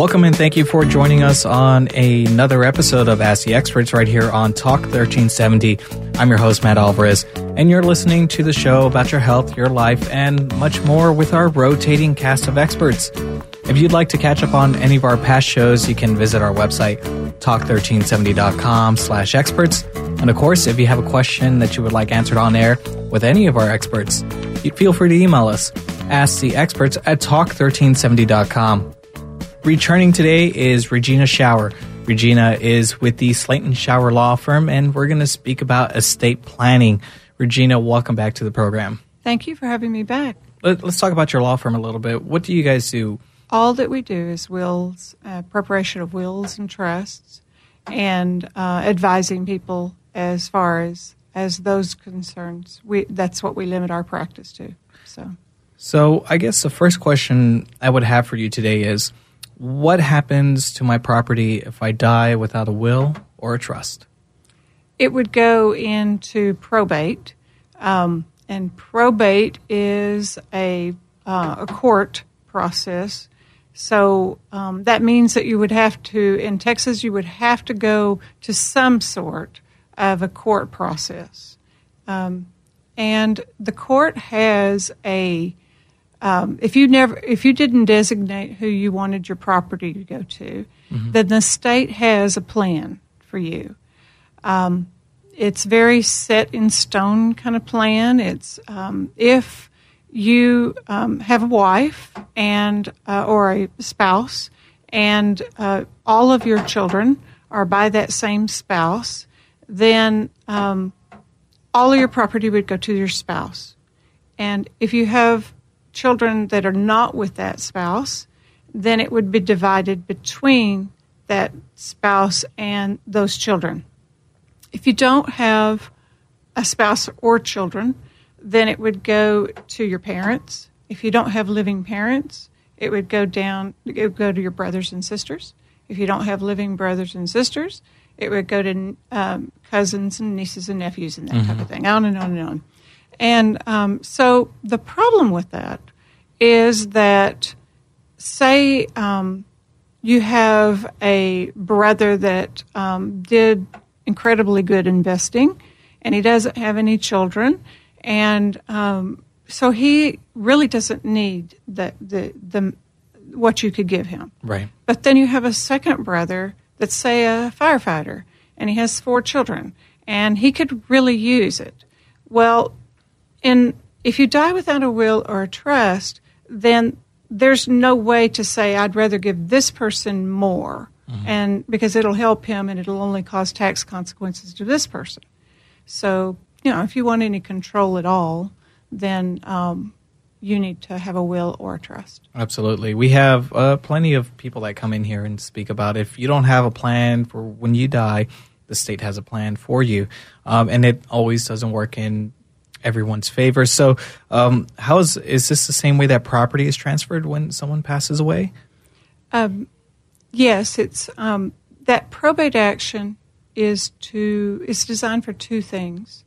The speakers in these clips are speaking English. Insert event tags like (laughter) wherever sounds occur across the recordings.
Welcome and thank you for joining us on another episode of Ask the Experts right here on Talk 1370. I'm your host, Matt Alvarez, and you're listening to the show about your health, your life, and much more with our rotating cast of experts. If you'd like to catch up on any of our past shows, you can visit our website, talk1370.com slash experts. And of course, if you have a question that you would like answered on air with any of our experts, feel free to email us, ask the experts at talk1370.com. Returning today is Regina Schauer. Regina is with the Slaton Schauer Law Firm, and we're going to speak about estate planning. Regina, welcome back to the program. Thank you for having me back. Let, us talk about your law firm a little bit. What do you guys do? All that we do is wills, uh, preparation of wills and trusts, and uh, advising people as far as as those concerns. We that's what we limit our practice to. So, so I guess the first question I would have for you today is what happens to my property if I die without a will or a trust? It would go into probate, um, and probate is a uh, a court process. So um, that means that you would have to, in Texas, you would have to go to some sort of a court process. Um, and the court has a um, if you never, if you didn't designate who you wanted your property to go to, mm-hmm. then the state has a plan for you. Um, it's very set in stone kind of plan. It's um, if you um, have a wife and uh, or a spouse, and uh, all of your children are by that same spouse, then um, all of your property would go to your spouse. And if you have children that are not with that spouse, then it would be divided between that spouse and those children. If you don't have a spouse or children, then it would go to your parents. If you don't have living parents, it would go down, it would go to your brothers and sisters. If you don't have living brothers and sisters, it would go to um, cousins and nieces and nephews and that mm-hmm. type of thing, on and on and on. And um, so the problem with that is that, say, um, you have a brother that um, did incredibly good investing, and he doesn't have any children, and um, so he really doesn't need the, the the what you could give him. Right. But then you have a second brother that's say a firefighter, and he has four children, and he could really use it. Well, in if you die without a will or a trust, then there's no way to say I'd rather give this person more, mm-hmm. and because it'll help him and it'll only cause tax consequences to this person. So you know, if you want any control at all, then um, you need to have a will or a trust. Absolutely. We have uh, plenty of people that come in here and speak about if you don't have a plan for when you die, the state has a plan for you. Um, and it always doesn't work in everyone's favor. So, um, how is is this the same way that property is transferred when someone passes away? Um, yes, it's um, that probate action is to is designed for two things.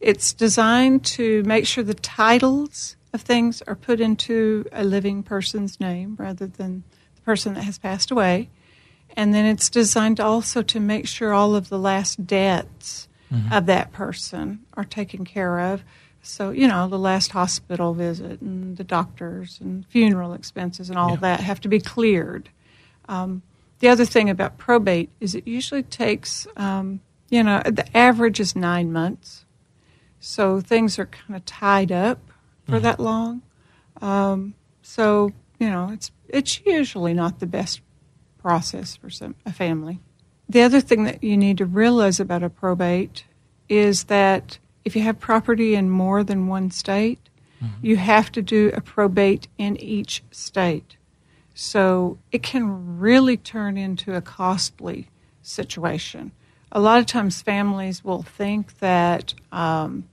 It's designed to make sure the titles of things are put into a living person's name rather than the person that has passed away. And then it's designed also to make sure all of the last debts mm-hmm. of that person are taken care of. So, you know, the last hospital visit and the doctors and funeral expenses and all yeah. that have to be cleared. Um, the other thing about probate is it usually takes, um, you know, the average is nine months. So things are kind of tied up for mm-hmm. that long. Um, so, you know, it's, it's usually not the best process for some, a family. The other thing that you need to realize about a probate is that if you have property in more than one state, you have to do a probate in each state. So it can really turn into a costly situation. A lot of times, families will think that um,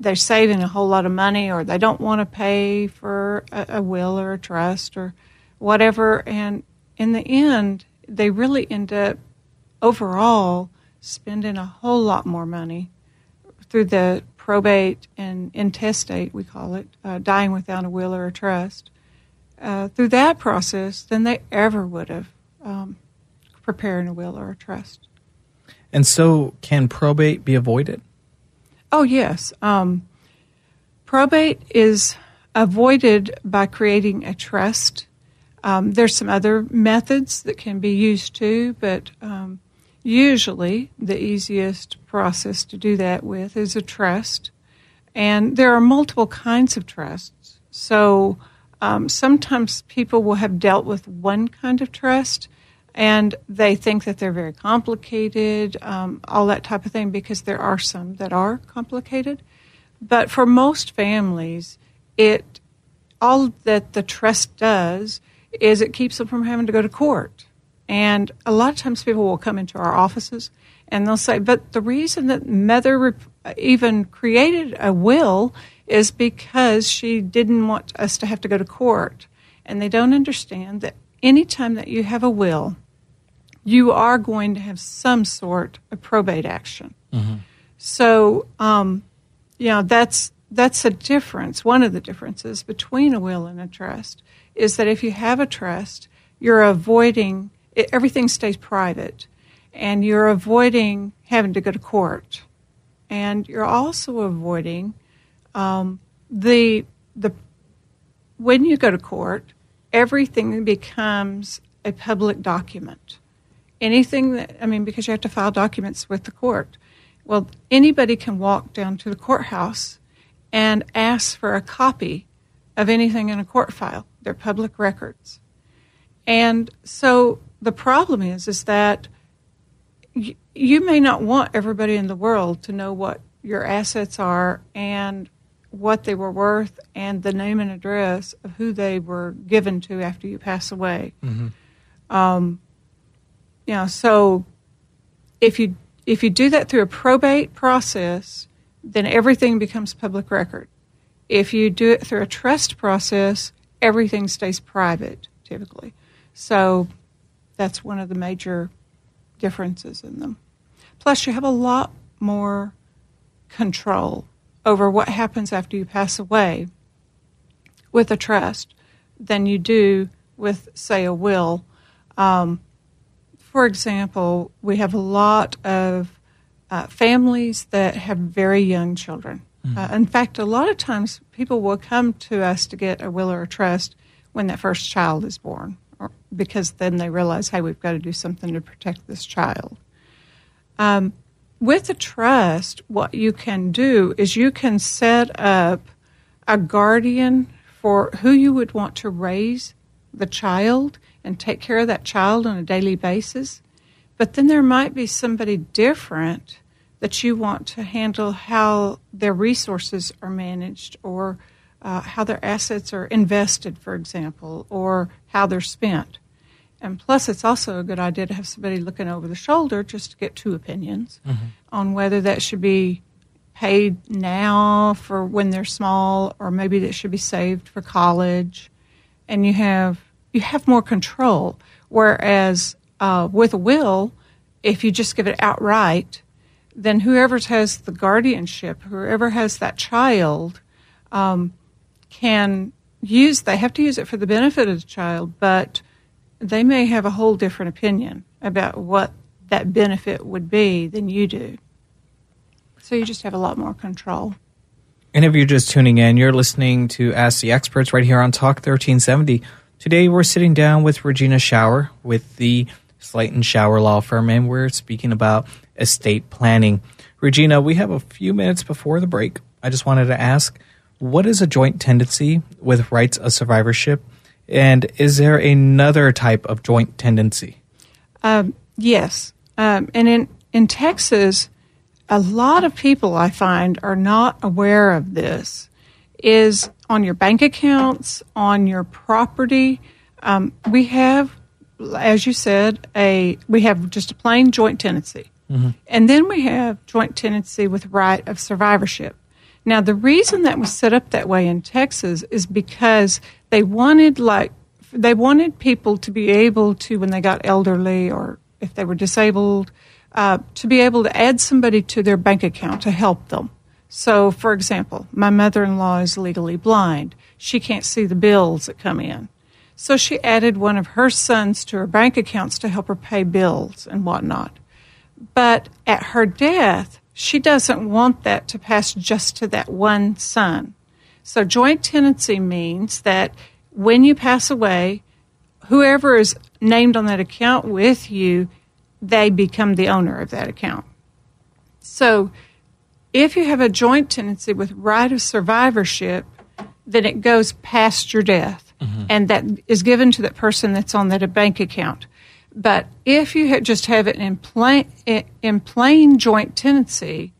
they're saving a whole lot of money or they don't want to pay for a, a will or a trust or whatever. And in the end, they really end up overall spending a whole lot more money through the probate and intestate, we call it, uh, dying without a will or a trust, uh, through that process than they ever would have um, preparing a will or a trust. And so, can probate be avoided? Oh, yes. Um, probate is avoided by creating a trust. Um, there's some other methods that can be used too, but um, usually the easiest process to do that with is a trust. And there are multiple kinds of trusts. So um, sometimes people will have dealt with one kind of trust and they think that they're very complicated, um, all that type of thing, because there are some that are complicated. But for most families, it all that the trust does is it keeps them from having to go to court. And a lot of times people will come into our offices and they'll say, but the reason that mother even created a will is because she didn't want us to have to go to court. And they don't understand that anytime that you have a will, you are going to have some sort of probate action. Mm-hmm. So, um, you know, that's that's a difference. One of the differences between a will and a trust is that if you have a trust, you're avoiding it, everything stays private, and you're avoiding having to go to court, and you're also avoiding um, the the when you go to court, everything becomes a public document anything that, I mean, because you have to file documents with the court. Well, anybody can walk down to the courthouse and ask for a copy of anything in a court file. They're public records. And so the problem is, is that y- you may not want everybody in the world to know what your assets are and what they were worth and the name and address of who they were given to after you pass away. Mm-hmm. Um, you know, so if you if you do that through a probate process, then everything becomes public record. If you do it through a trust process, everything stays private typically. So that's one of the major differences in them. Plus, you have a lot more control over what happens after you pass away with a trust than you do with, say, a will. Um, for example, we have a lot of uh, families that have very young children. Mm-hmm. Uh, in fact, a lot of times people will come to us to get a will or a trust when that first child is born, because then they realize, hey, we've got to do something to protect this child. Um, with a trust, what you can do is you can set up a guardian for who you would want to raise the child and take care of that child on a daily basis. But then there might be somebody different that you want to handle how their resources are managed or uh, how their assets are invested, for example, or how they're spent. And plus, it's also a good idea to have somebody looking over the shoulder just to get two opinions mm-hmm. on whether that should be paid now for when they're small or maybe that should be saved for college. And you have you have more control. Whereas uh, with a will, if you just give it outright, then whoever has the guardianship, whoever has that child, um, can use. They have to use it for the benefit of the child, but they may have a whole different opinion about what that benefit would be than you do. So you just have a lot more control. And if you're just tuning in, you're listening to Ask the Experts right here on Talk 1370. Today we're sitting down with Regina Schauer with the Slaton Schauer Law Firm, and we're speaking about estate planning. Regina, we have a few minutes before the break. I just wanted to ask what is a joint tendency with rights of survivorship? And is there another type of joint tendency? Um, yes. Um, and in, in Texas, a lot of people I find are not aware of this is on your bank accounts, on your property. Um, we have, as you said, a we have just a plain joint tenancy, and then we have joint tenancy with right of survivorship. Now, the reason that was set up that way in Texas is because they wanted like they wanted people to be able to when they got elderly or if they were disabled uh, to be able to add somebody to their bank account to help them. So, for example, my mother in law is legally blind. She can't see the bills that come in. So, she added one of her sons to her bank accounts to help her pay bills and whatnot. But at her death, she doesn't want that to pass just to that one son. So, joint tenancy means that when you pass away, whoever is named on that account with you, they become the owner of that account. So, if you have a joint tenancy with right of survivorship, then it goes past your death, mm-hmm. and that is given to that person that's on that bank account. But if you ha- just have it in plain in plain joint tenancy,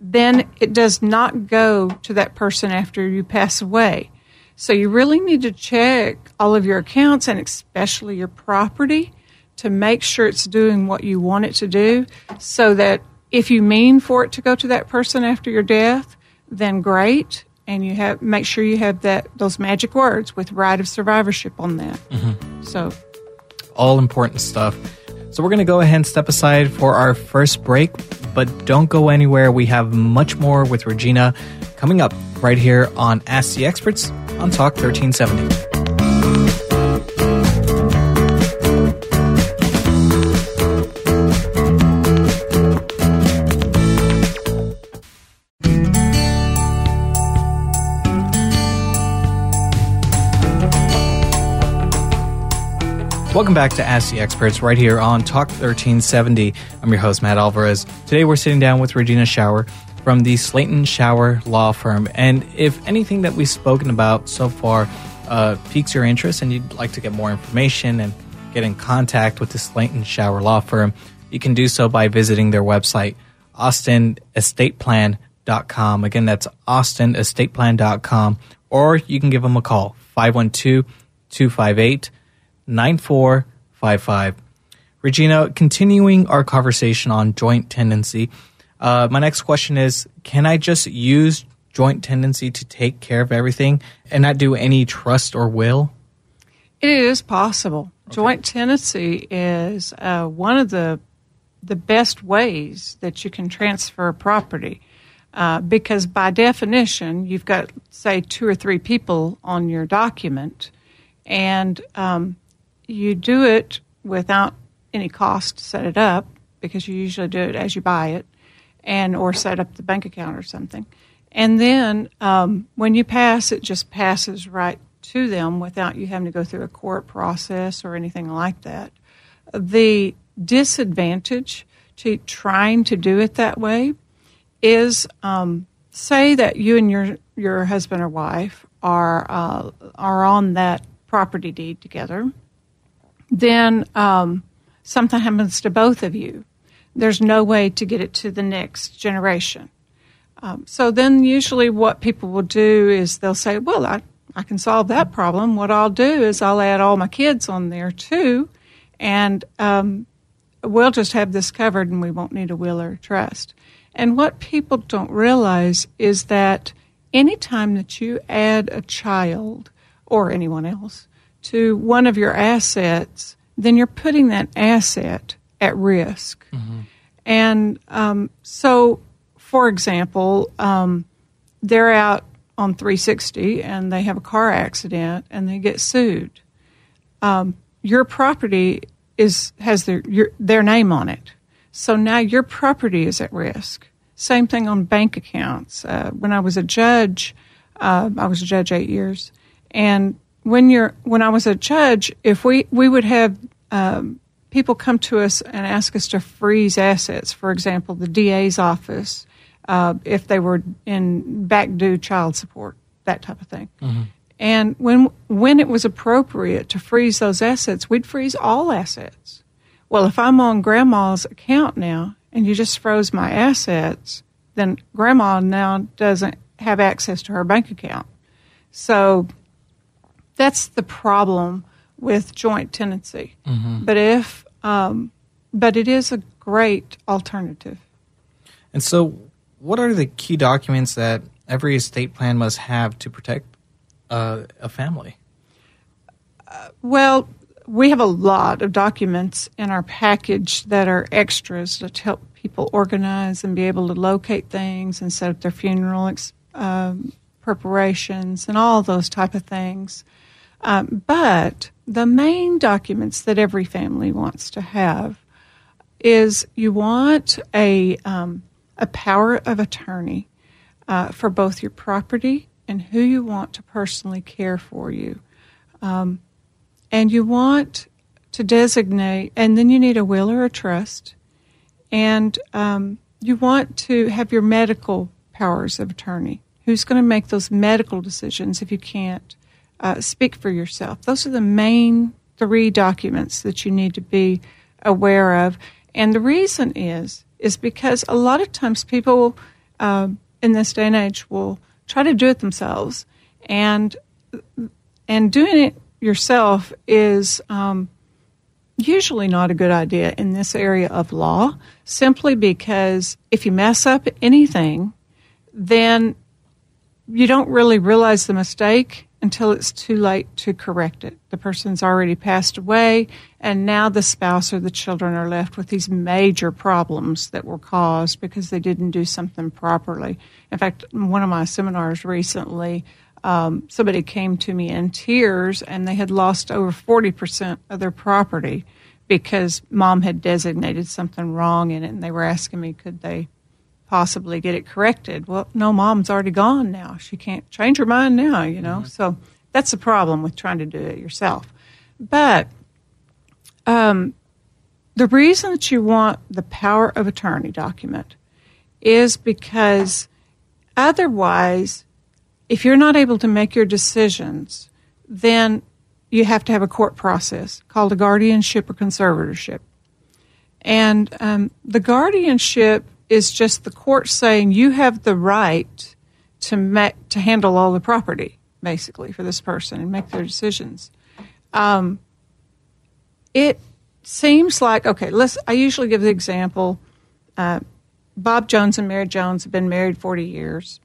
then it does not go to that person after you pass away. So you really need to check all of your accounts and especially your property to make sure it's doing what you want it to do so that if you mean for it to go to that person after your death, then great. And you have make sure you have that those magic words with right of survivorship on that. Mm-hmm. So all important stuff. So we're going to go ahead and step aside for our first break, but don't go anywhere. We have much more with Regina coming up right here on Ask the Experts on Talk 1370. Welcome back to Ask the Experts right here on Talk 1370. I'm your host, Matt Alvarez. Today we're sitting down with Regina Schauer from the Slaton Schauer Law Firm. And if anything that we've spoken about so far uh, piques your interest and you'd like to get more information and get in contact with the Slaton Schauer Law Firm, you can do so by visiting their website, austinestateplan.com. Again, that's austinestateplan.com. Or you can give them a call, 512 258 9455. Regina, continuing our conversation on joint tendency, uh, my next question is Can I just use joint tendency to take care of everything and not do any trust or will? It is possible. Joint tenancy is uh, one of the the best ways that you can transfer property, uh, because by definition, you've got say two or three people on your document, and um, you do it without any cost to set it up because you usually do it as you buy it, and or set up the bank account or something, and then um, when you pass, it just passes right to them without you having to go through a court process or anything like that. The disadvantage to trying to do it that way is um, say that you and your your husband or wife are uh, are on that property deed together, then um, something happens to both of you. There's no way to get it to the next generation. Um, so then, usually, what people will do is they'll say, "Well, I I can solve that problem. What I'll do is I'll add all my kids on there too, and um, we'll just have this covered, and we won't need a will or a trust." And what people don't realize is that anytime that you add a child or anyone else to one of your assets, then you're putting that asset at risk. And um, so, for example, um, they're out on 360 and they have a car accident and they get sued. Um, your property is has their your, their name on it, so now your property is at risk. Same thing on bank accounts. Uh, when I was a judge, uh, I was a judge eight years, and when you're when I was a judge, if we we would have um, people come to us and ask us to freeze assets. For example, the DA's office, uh, if they were in back due child support, that type of thing. And when when it was appropriate to freeze those assets, we'd freeze all assets. Well, if I'm on grandma's account now and you just froze my assets, then grandma now doesn't have access to her bank account. So that's the problem with joint tenancy. But if, um, but it is a great alternative. And so, what are the key documents that every estate plan must have to protect uh, a family? Well, we have a lot of documents in our package that are extras that help people organize and be able to locate things and set up their funeral ex- um, preparations and all those type of things. Um, but the main documents that every family wants to have is you want a um, a power of attorney uh, for both your property and who you want to personally care for you and you want to designate, and then you need a will or a trust, and um, you want to have your medical powers of attorney. Who's going to make those medical decisions if you can't uh, speak for yourself? Those are the main three documents that you need to be aware of, and the reason is is because a lot of times people uh, in this day and age will try to do it themselves, and and doing it yourself is um, usually not a good idea in this area of law, simply because if you mess up anything, then you don't really realize the mistake until it's too late to correct it. The person's already passed away, and now the spouse or the children are left with these major problems that were caused because they didn't do something properly. In fact, one of my seminars recently, um, somebody came to me in tears and they had lost over 40% of their property because mom had designated something wrong in it and they were asking me could they possibly get it corrected. Well no mom's already gone now. She can't change her mind now you know? So that's the problem with trying to do it yourself. But um, the reason that you want the power of attorney document is because otherwise if you're not able to make your decisions, then you have to have a court process called a guardianship or conservatorship. And um, the guardianship is just the court saying you have the right to ma- to handle all the property, basically, for this person and make their decisions. Um, it seems like okay. Let's. I usually give the example. Uh, Bob Jones and Mary Jones have been married forty years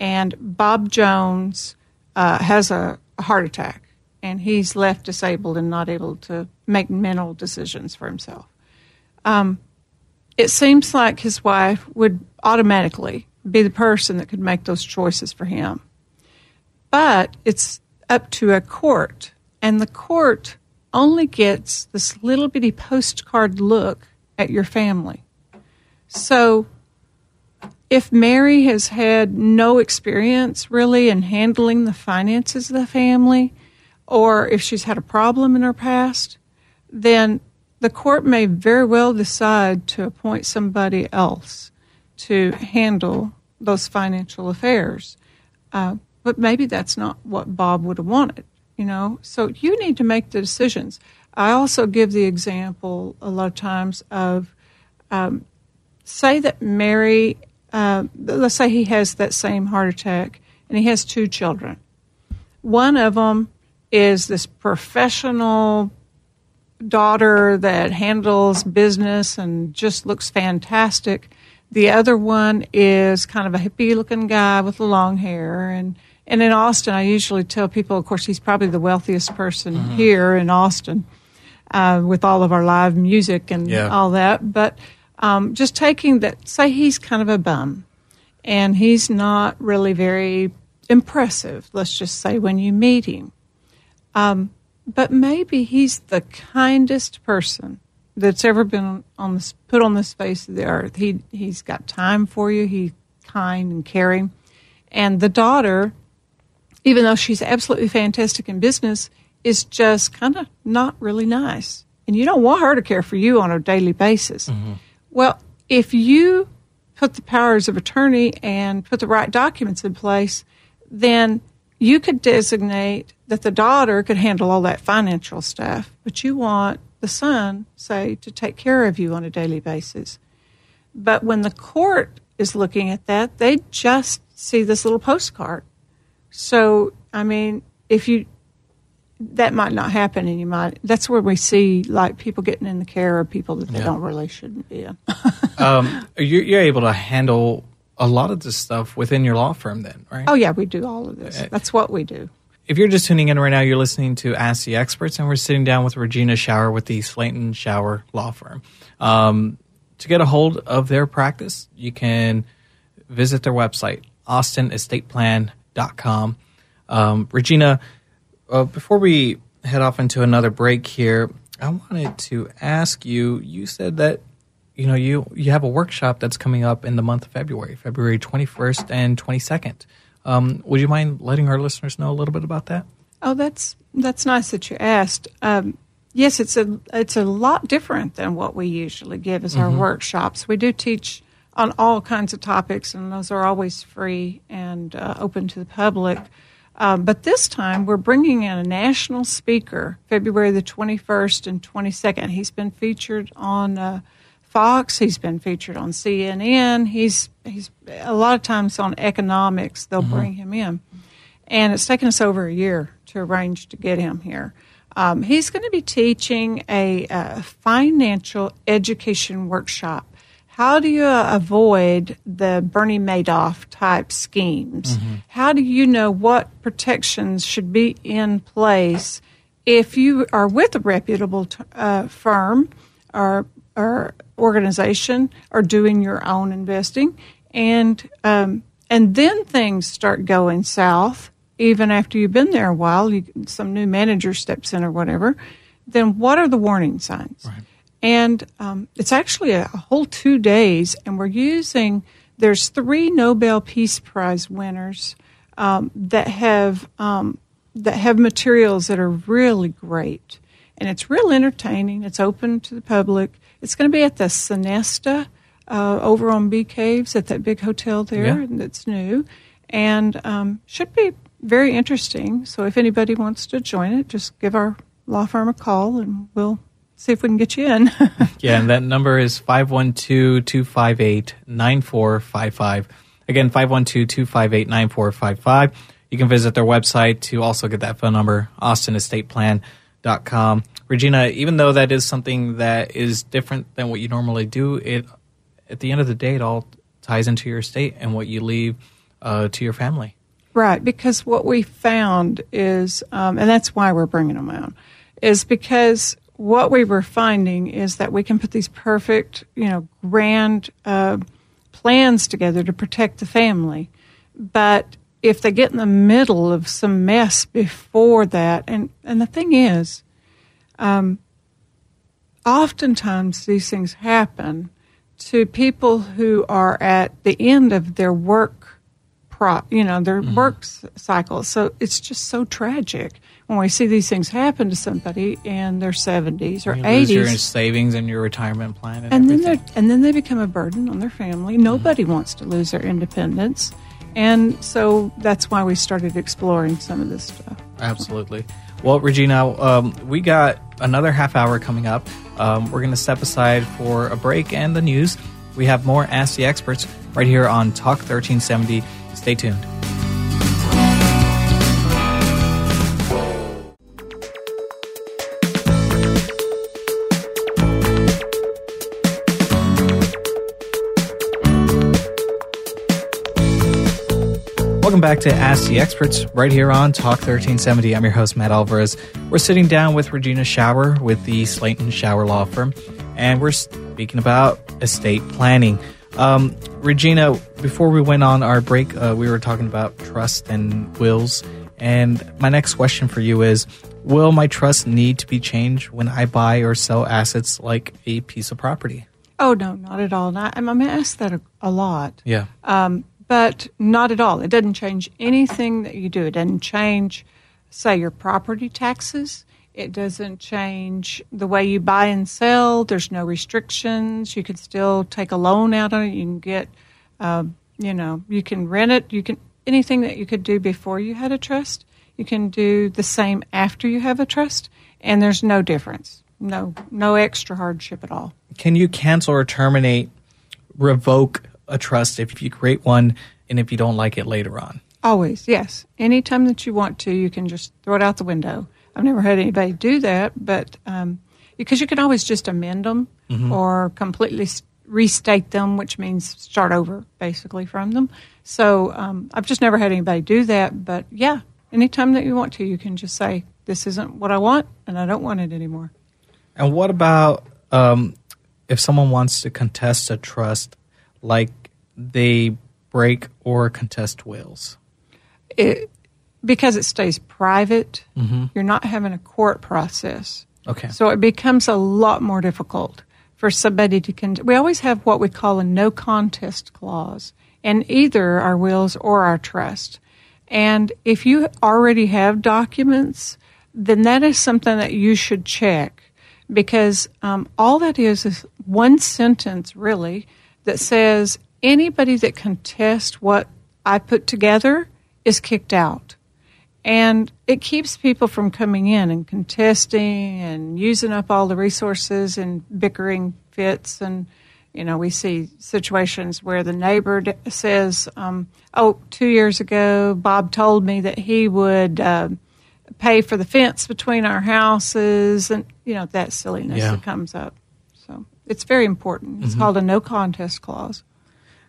and Bob Jones uh, has a heart attack, and he's left disabled and not able to make mental decisions for himself. Um, it seems like his wife would automatically be the person that could make those choices for him. But it's up to a court, and the court only gets this little bitty postcard look at your family. So if Mary has had no experience really in handling the finances of the family, or if she's had a problem in her past, then the court may very well decide to appoint somebody else to handle those financial affairs. Uh, but maybe that's not what Bob would have wanted, you know? So you need to make the decisions. I also give the example a lot of times of um, say that Mary uh, let's say he has that same heart attack and he has two children. One of them is this professional daughter that handles business and just looks fantastic. The other one is kind of a hippie looking guy with the long hair. And, and in Austin, I usually tell people, of course, he's probably the wealthiest person Mm-hmm. here in Austin uh, with all of our live music and Yeah. all that. But um, just taking that, say he's kind of a bum and he's not really very impressive, let's just say, when you meet him. Um, but maybe he's the kindest person that's ever been on this, put on this face of the earth. He, he's got time for you, he's kind and caring. And the daughter, even though she's absolutely fantastic in business, is just kind of not really nice. And you don't want her to care for you on a daily basis. Mm-hmm. Well, if you put the powers of attorney and put the right documents in place, then you could designate that the daughter could handle all that financial stuff, but you want the son, say, to take care of you on a daily basis. But when the court is looking at that, they just see this little postcard. So, I mean, if you that might not happen, and you might. That's where we see like people getting in the care of people that they Yeah. don't really shouldn't be in. (laughs) um, you're, you're able to handle a lot of this stuff within your law firm, then, right? oh yeah, we do all of this. That's what we do. If you're just tuning in right now, you're listening to Ask the Experts, and we're sitting down with Regina Schauer with the Slaton Schauer Law Firm. Um, to get a hold of their practice, you can visit their website, austinestateplan.com. Um, Regina, uh, before we head off into another break here, I wanted to ask you. You said that you know you you have a workshop that's coming up in the month of February, February 21st and 22nd. Um, would you mind letting our listeners know a little bit about that? Oh, that's that's nice that you asked. Um, yes, it's a it's a lot different than what we usually give as our workshops. We do teach on all kinds of topics, and those are always free and uh, open to the public. Um, but this time, we're bringing in a national speaker, February the 21st and 22nd. He's been featured on uh, Fox. He's been featured on CNN. He's he's a lot of times on economics. They'll bring him in, and it's taken us over a year to arrange to get him here. Um, he's going to be teaching a, uh financial education workshop. How do you avoid the Bernie Madoff type schemes? How do you know what protections should be in place if you are with a reputable t- uh, firm or, or organization or doing your own investing? And, um, and then things start going south, even after you've been there a while, you, some new manager steps in or whatever, then what are the warning signs? And um, it's actually a, a whole two days, and we're using, there's three Nobel Peace Prize winners um, that have um, that have materials that are really great, and it's real entertaining. It's open to the public. It's going to be at the Sonesta uh, over on Bee Caves at that big hotel there Yeah. that's new, and um, should be very interesting. So if anybody wants to join it, just give our law firm a call, and we'll see if we can get you in. (laughs) Yeah, and that number is 512-258-9455. Again, 512-258-9455. You can visit their website to also get that phone number, austinestateplan.com. Regina, even though that is something that is different than what you normally do, it at the end of the day, it all ties into your estate and what you leave uh, to your family. Right, because what we found is, um, and that's why we're bringing them out, is because what we were finding is that we can put these perfect, you know, grand uh, plans together to protect the family, but if they get in the middle of some mess before that, and and the thing is, um, oftentimes these things happen to people who are at the end of their work pro, you know, their work s- cycle. So it's just so tragic when we see these things happen to somebody in their 70s or You lose your savings and your retirement plan and, And then and then they become a burden on their family. Nobody wants to lose their independence. And so that's why we started exploring some of this stuff. Absolutely. Well, Regina, um, we got another half hour coming up. Um, we're going to step aside for a break and the news. We have more Ask the Experts right here on Talk 1370. Stay tuned. Welcome back to Ask the Experts right here on Talk 1370. I'm your host, Matt Alvarez. We're sitting down with Regina Schauer with the Slaton Schauer Law Firm, and we're speaking about estate planning. Um, Regina, before we went on our break, uh, we were talking about trust and wills. And my next question for you is Will my trust need to be changed when I buy or sell assets like a piece of property? Oh no, not at all. Not, I'm, I'm asked that a, a lot. Yeah. Um, but not at all. It doesn't change anything that you do. It doesn't change, say, your property taxes. It doesn't change the way you buy and sell. There's no restrictions. You can still take a loan out on it. You can get, um, you know, you can rent it. You can anything that you could do before you had a trust. You can do the same after you have a trust, and there's no difference. No, no extra hardship at all. Can you cancel or terminate revoke a trust if you create one and if you don't like it later on? Always, yes. Anytime that you want to, you can just throw it out the window. I've never had anybody do that, but um, because you can always just amend them or completely restate them, which means start over basically from them. So um, I've just never had anybody do that, but yeah, anytime that you want to, you can just say, "This isn't what I want, and I don't want it anymore." And what about um, if someone wants to contest a trust, like they break or contest wills? It, because it stays private, you're not having a court process. Okay. So it becomes a lot more difficult for somebody to con- we always have what we call a no contest clause in either our wills or our trust. And if you already have documents, then that is something that you should check because um, all that is is one sentence really that says anybody that contests what I put together is kicked out. And it keeps people from coming in and contesting and using up all the resources and bickering fits. And you know we see situations where the neighbor d- says um, oh two years ago bob told me that he would uh, pay for the fence between our houses. And you know that silliness Yeah. that comes up it's very important it's called a no contest clause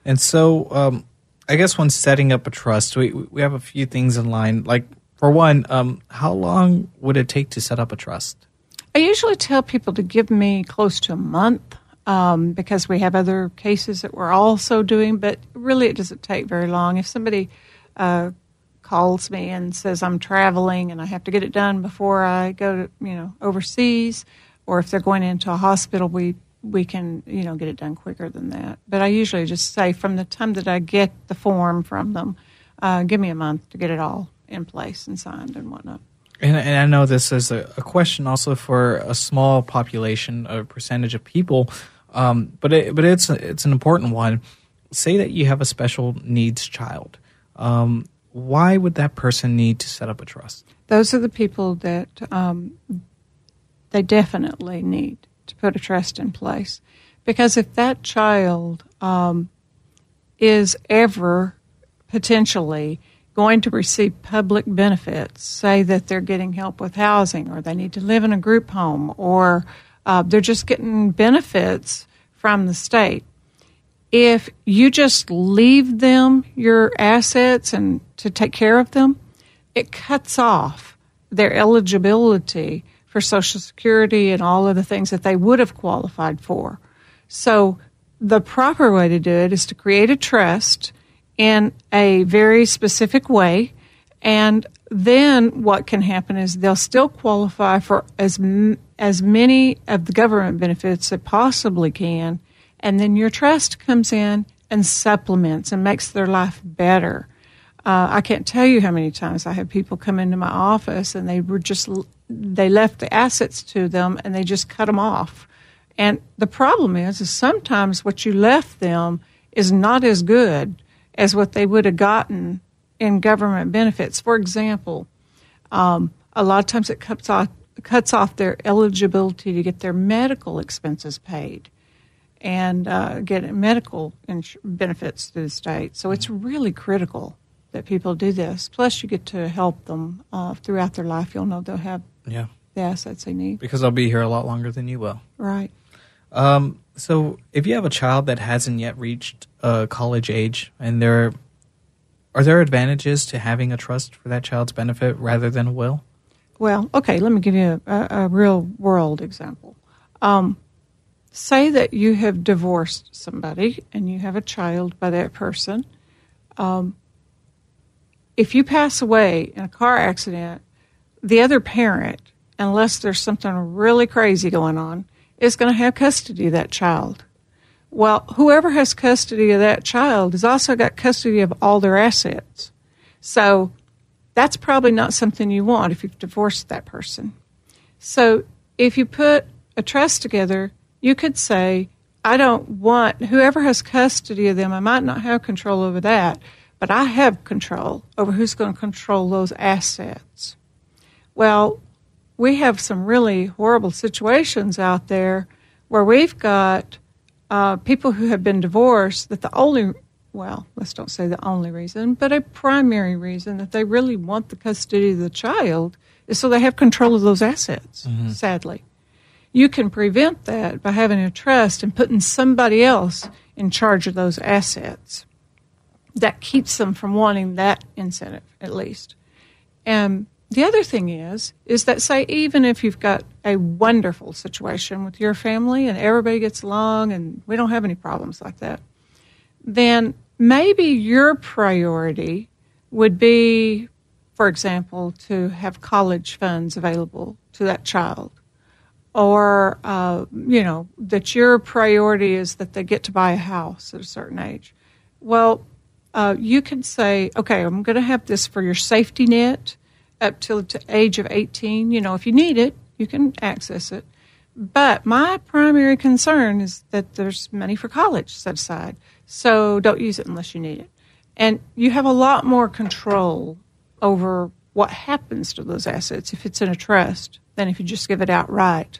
And so, um, I guess when setting up a trust, we we have a few things in line. Like for one, um, how long would it take to set up a trust? I usually tell people to give me close to a month um, because we have other cases that we're also doing, but really it doesn't take very long. If somebody uh, calls me and says I'm traveling and I have to get it done before I go to you know overseas, or if they're going into a hospital, we we can you know get it done quicker than that. But I usually just say from the time that I get the form from them, uh, give me a month to get it all in place and signed and whatnot. And, and I know this is a, a question also for a small population, a percentage of people, um, but it, but it's it's an important one. Say that you have a special needs child. Um, why would that person need to set up a trust? those are the people that um, they definitely need to put a trust in place. Because if that child um, is ever potentially going to receive public benefits, say that they're getting help with housing or they need to live in a group home or uh, they're just getting benefits from the state, if you just leave them your assets and to take care of them, it cuts off their eligibility for Social Security and all of the things that they would have qualified for. So the proper way to do it is to create a trust in a very specific way. And then what can happen is they'll still qualify for as, as many of the government benefits they possibly can. And then your trust comes in and supplements and makes their life better. Uh, I can't tell you how many times I have people come into my office and they were just they left the assets to them and they just cut them off. And the problem is, is sometimes what you left them is not as good as what they would have gotten in government benefits. For example, um, a lot of times it cuts off cuts off their eligibility to get their medical expenses paid and uh, get medical ins- benefits through the state. So it's really critical that people do this. Plus, you get to help them uh, throughout their life. You'll know they'll have Yeah, Yes, I'd say need. because I'll be here a lot longer than you will. Right. Um, so if you have a child that hasn't yet reached uh, college age, and there are there advantages to having a trust for that child's benefit rather than a will? Well, okay, let me give you a, a, a real world example. Um, say that you have divorced somebody and you have a child by that person. Um, if you pass away in a car accident, the other parent, unless there's something really crazy going on, is going to have custody of that child. Well, whoever has custody of that child has also got custody of all their assets. So that's probably not something you want if you've divorced that person. So if you put a trust together, you could say, I don't want whoever has custody of them, I might not have control over that, but I have control over who's going to control those assets. Well, we have some really horrible situations out there where we've got uh, people who have been divorced that the only well, let's don't say the only reason, but a primary reason that they really want the custody of the child is so they have control of those assets, sadly. You can prevent that by having a trust and putting somebody else in charge of those assets. That keeps them from wanting that incentive, at least. And the other thing is, is that say even if you've got a wonderful situation with your family and everybody gets along and we don't have any problems like that, then maybe your priority would be, for example, to have college funds available to that child. Or, uh, you know, that your priority is that they get to buy a house at a certain age. Well, uh, you can say, okay, I'm going to have this for your safety net up till the age of 18. You know, if you need it, you can access it. But my primary concern is that there's money for college set aside. So don't use it unless you need it. And you have a lot more control over what happens to those assets if it's in a trust than if you just give it outright.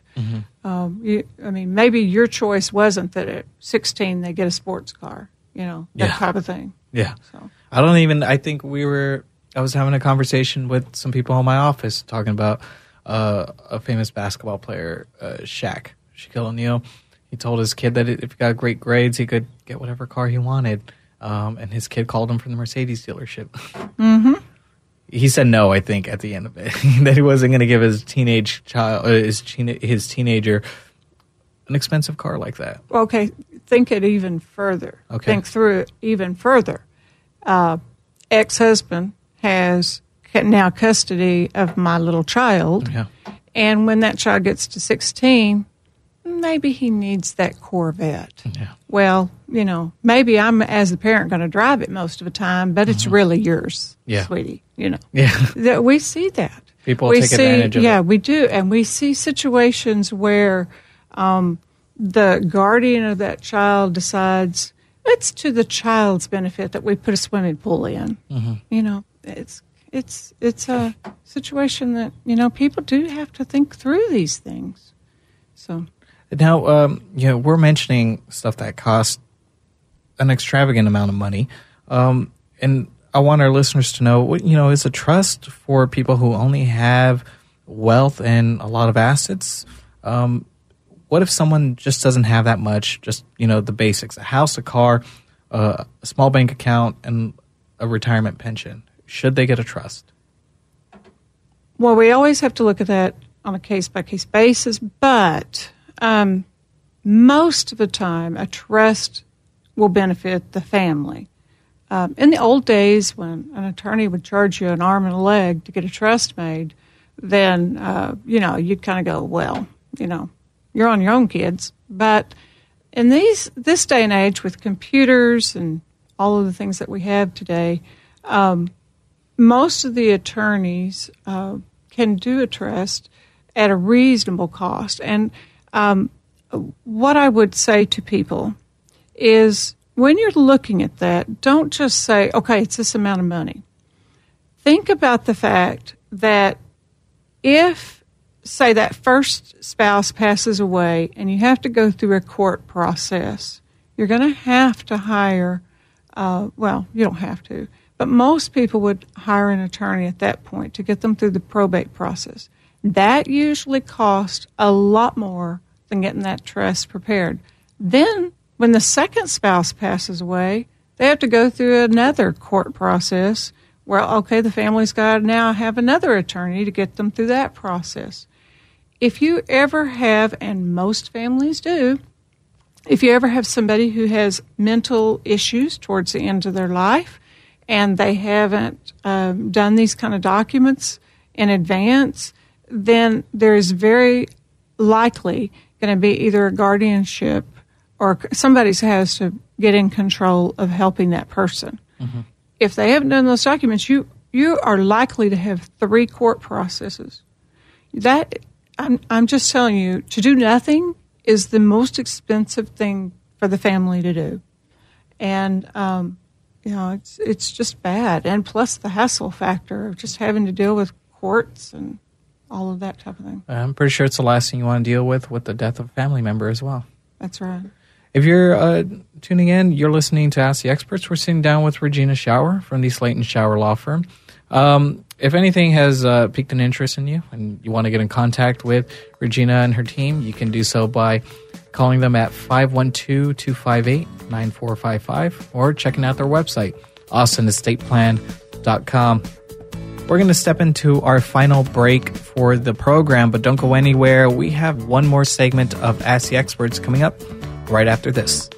Um, you, I mean, maybe your choice wasn't that at 16 they get a sports car, you know, that Yeah. type of thing. Yeah. So. I don't even. I think we were. I was having a conversation with some people in my office talking about uh, a famous basketball player, uh, Shaq, Shaquille O'Neal. He told his kid that if he got great grades, he could get whatever car he wanted. Um, and his kid called him from the Mercedes dealership. Mm-hmm. He said no. I think at the end of it, (laughs) that he wasn't going to give his teenage child, uh, his teen- his teenager, an expensive car like that. Okay, think it even further. Okay. Think through it even further. Uh, Ex husband has now custody of my little child. Yeah. And when that child gets to 16, maybe he needs that Corvette. Yeah. Well, you know, maybe I'm, as the parent, going to drive it most of the time, but it's really yours, Mm-hmm. Yeah. sweetie. You know, Yeah. (laughs) that we see that. People we take see, advantage of yeah, it. we do, and we see situations where um, the guardian of that child decides it's to the child's benefit that we put a swimming pool in. Mm-hmm. You know, it's it's it's a situation that you know people do have to think through these things. So Now, um, you know, we're mentioning stuff that costs an extravagant amount of money, um, and I want our listeners to know, what you know, is a trust for people who only have wealth and a lot of assets. Um, what if someone just doesn't have that much? Just you know, the basics: a house, a car, uh, a small bank account, and a retirement pension. Should they get a trust? Well, we always have to look at that on a case by case basis, but um, most of the time, a trust will benefit the family. Um, in the old days, when an attorney would charge you an arm and a leg to get a trust made, then uh, you know you'd kind of go, well, you know, you're on your own, kids. But in these this day and age, with computers and all of the things that we have today, most of the attorneys uh, can do a trust at a reasonable cost. And um, what I would say to people is when you're looking at that, don't just say, okay, it's this amount of money. Think about the fact that if, say, that first spouse passes away and you have to go through a court process, you're going to have to hire uh, well, you don't have to, but most people would hire an attorney at that point to get them through the probate process. That usually costs a lot more than getting that trust prepared. Then, when the second spouse passes away, they have to go through another court process where, okay, the family's got to now have another attorney to get them through that process. If you ever have, and most families do, if you ever have somebody who has mental issues towards the end of their life and they haven't um, done these kind of documents in advance, then there is very likely going to be either a guardianship or somebody has to get in control of helping that person. If they haven't done those documents, you you are likely to have three court processes. That I'm I'm just telling you to do nothing is the most expensive thing for the family to do, and um, you know it's it's just bad, and plus the hassle factor of just having to deal with courts and all of that type of thing. I'm pretty sure it's the last thing you want to deal with with the death of a family member as well. That's right. If you're uh, tuning in, you're listening to Ask the Experts. We're sitting down with Regina Schauer from the Slaton Schauer Law Firm. Um, if anything has uh, piqued an interest in you and you want to get in contact with Regina and her team, you can do so by calling them at 512 258 9455 or checking out their website, austinestateplan.com. We're going to step into our final break for the program, but don't go anywhere. We have one more segment of Ask the Experts coming up right after this.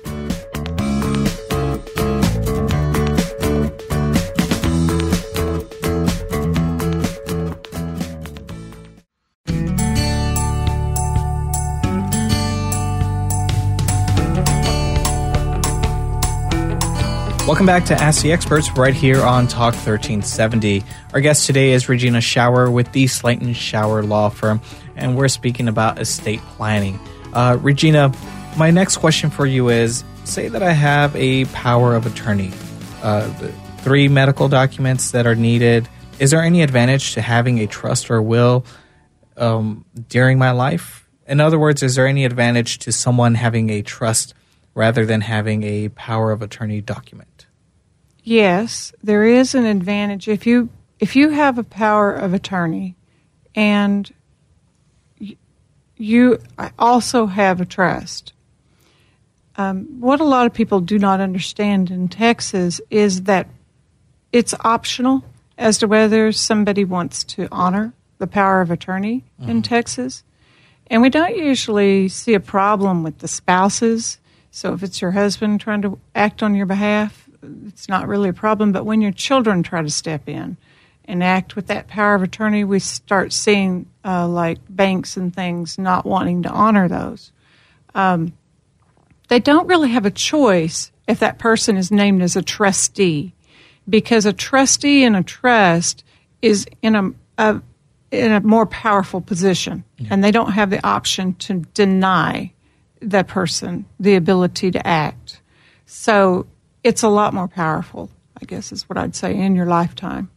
Welcome back to Ask the Experts right here on Talk 1370. Our guest today is Regina Schauer with the Slaton Schauer Law Firm, and we're speaking about estate planning. Uh, Regina, my next question for you is say that I have a power of attorney, uh, three medical documents that are needed. Is there any advantage to having a trust or will um, during my life? In other words, is there any advantage to someone having a trust rather than having a power of attorney document? Yes, there is an advantage if you if you have a power of attorney and you also have a trust. Um, what a lot of people do not understand in Texas is that it's optional as to whether somebody wants to honor the power of attorney mm-hmm. in Texas. And we don't usually see a problem with the spouses. So if it's your husband trying to act on your behalf, it's not really a problem. But when your children try to step in and act with that power of attorney, we start seeing uh, like banks and things not wanting to honor those. Um, they don't really have a choice if that person is named as a trustee, because a trustee in a trust is in a, a in a more powerful position, yeah. and they don't have the option to deny that person the ability to act. So it's a lot more powerful, I guess is what I'd say, in your lifetime.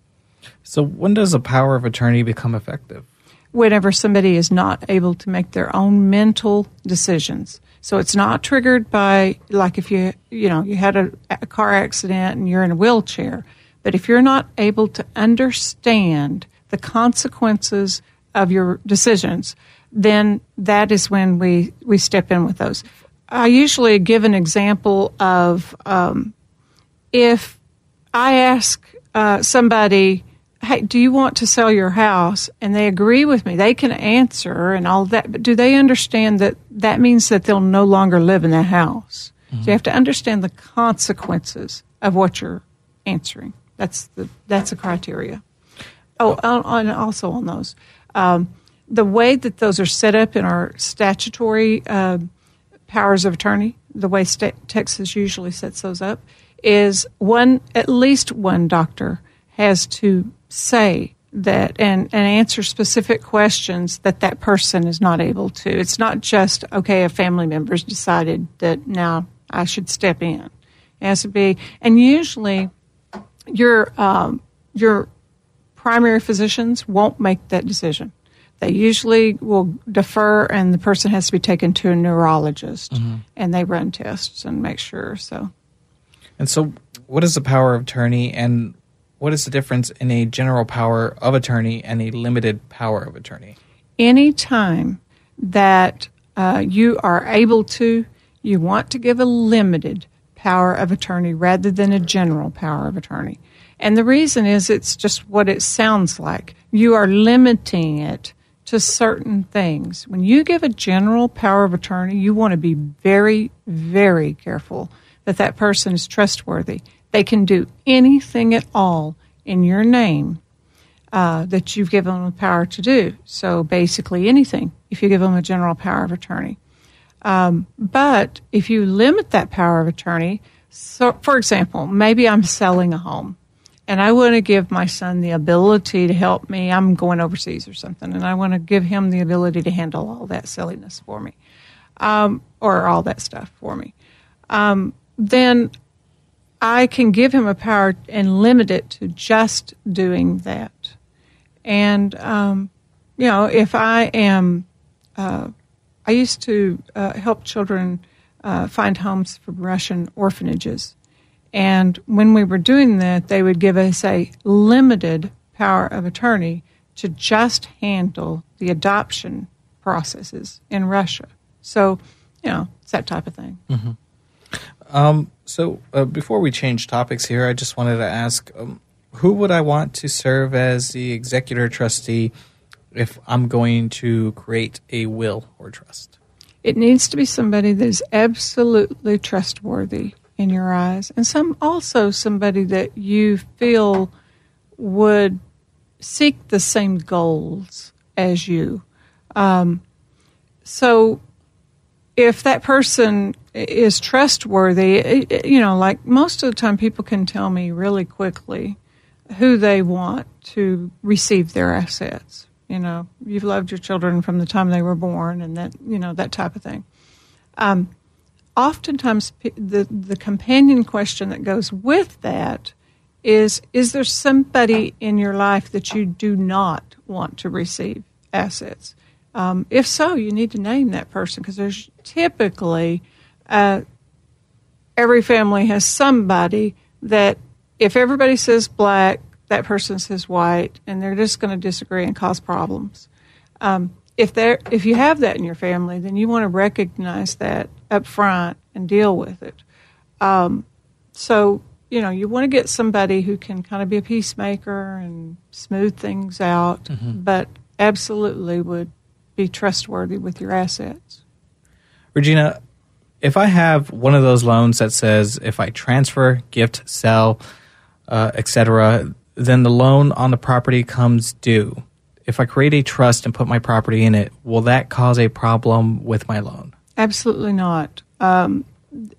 So, when does a power of attorney become effective? Whenever somebody is not able to make their own mental decisions. So it's not triggered by like if you you know you had a, a car accident and you're in a wheelchair, but if you're not able to understand the consequences of your decisions, then that is when we we step in with those. I usually give an example of um, if I ask uh, somebody, "Hey, do you want to sell your house?" and they agree with me, they can answer and all that. But do they understand that that means that they'll no longer live in that house? Mm-hmm. So you have to understand the consequences of what you're answering. That's the that's the criteria. Oh, and also on those, um, the way that those are set up in our statutory. Uh, powers of attorney, the way Texas usually sets those up, is one at least one doctor has to say that and, and answer specific questions that that person is not able to. It's not just okay. A family member's decided that now I should step in. It has to be, and usually your um, your primary physicians won't make that decision. They usually will defer, and the person has to be taken to a neurologist, mm-hmm. and they run tests and make sure. So, and so, what is the power of attorney, and what is the difference in a general power of attorney and a limited power of attorney? Any time that uh, you are able to, you want to give a limited power of attorney rather than a general power of attorney. And the reason is it's just what it sounds like. You are limiting it to certain things. When you give a general power of attorney, you want to be very, very careful that that person is trustworthy. They can do anything at all in your name uh, that you've given them the power to do. So basically, anything if you give them a general power of attorney. Um, but if you limit that power of attorney, so for example, maybe I'm selling a home and I want to give my son the ability to help me. I'm going overseas or something, and I want to give him the ability to handle all that silliness for me, um, or all that stuff for me. Um, then I can give him a power and limit it to just doing that. And um, you know, if I am, uh, I used to uh, help children uh, find homes for Russian orphanages. And when we were doing that, they would give us a limited power of attorney to just handle the adoption processes in Russia. So, you know, it's that type of thing. Um, so uh, before we change topics here, I just wanted to ask um, who would I want to serve as the executor trustee if I'm going to create a will or trust? It needs to be somebody that is absolutely trustworthy in your eyes, and some also somebody that you feel would seek the same goals as you. Um, so, if that person is trustworthy, it- you know, like most of the time, people can tell me really quickly who they want to receive their assets. You know, you've loved your children from the time they were born, and that you know that type of thing. Um, oftentimes, the the companion question that goes with that is: Is there somebody in your life that you do not want to receive assets? Um, if so, you need to name that person because there's typically uh, every family has somebody that if everybody says black, that person says white, and they're just going to disagree and cause problems. Um, if there, if you have that in your family, then you want to recognize that up front and deal with it. Um, so you know you want to get somebody who can kind of be a peacemaker and smooth things out, but absolutely would be trustworthy with your assets. Regina, if I have one of those loans that says if I transfer, gift, sell, uh, etc., then the loan on the property comes due. If I create a trust and put my property in it, will that cause a problem with my loan? Absolutely not. Um,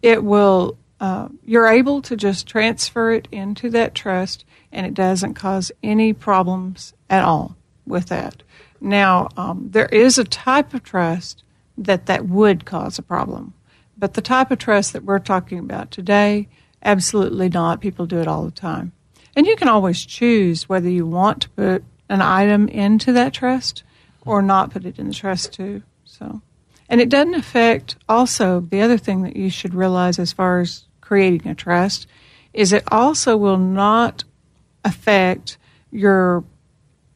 it will. Uh, you're able to just transfer it into that trust, and it doesn't cause any problems at all with that. Now, um, there is a type of trust that that would cause a problem, but the type of trust that we're talking about today, absolutely not. People do it all the time, and you can always choose whether you want to put an item into that trust or not put it in the trust too. So. And it doesn't affect also the other thing that you should realize as far as creating a trust is it also will not affect your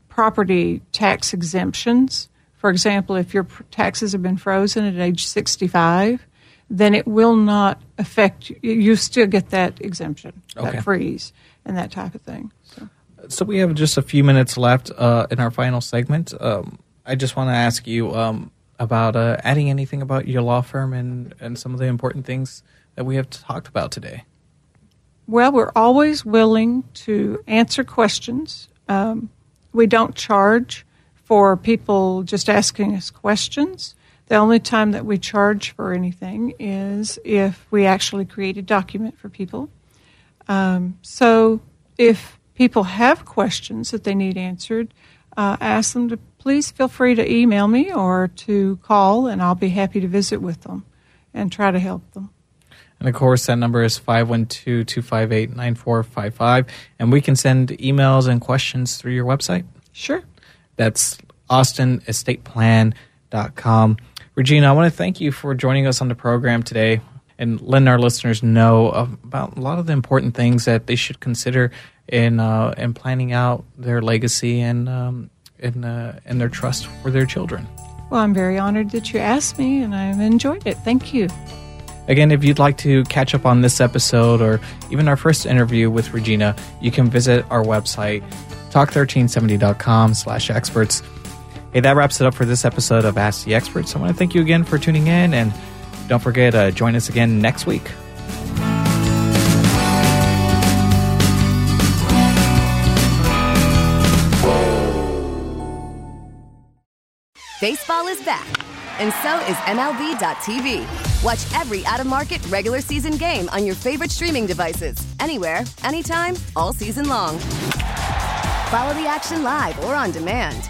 property tax exemptions. For example, if your taxes have been frozen at age 65, then it will not affect you. You still get that exemption, Okay. that freeze, and that type of thing. So. So we have just a few minutes left uh, in our final segment. Um, I just want to ask you um, about uh, adding anything about your law firm and, and some of the important things that we have talked about today. Well, we're always willing to answer questions. Um, we don't charge for people just asking us questions. The only time that we charge for anything is if we actually create a document for people. Um, so if people have questions that they need answered, uh, ask them to please feel free to email me or to call, and I'll be happy to visit with them and try to help them. And of course, that number is 512 258 9455. And we can send emails and questions through your website. Sure. That's austinestateplan.com. Regina, I want to thank you for joining us on the program today and letting our listeners know about a lot of the important things that they should consider in uh, in planning out their legacy and um, in, uh, in their trust for their children. Well, I'm very honored that you asked me, and I've enjoyed it. Thank you. Again, if you'd like to catch up on this episode or even our first interview with Regina, you can visit our website, talk1370.com slash experts. Hey, that wraps it up for this episode of Ask the Experts. I want to thank you again for tuning in, and don't forget, uh, join us again next week. Baseball is back, and so is MLB.tv. Watch every out of market regular season game on your favorite streaming devices, anywhere, anytime, all season long. Follow the action live or on demand.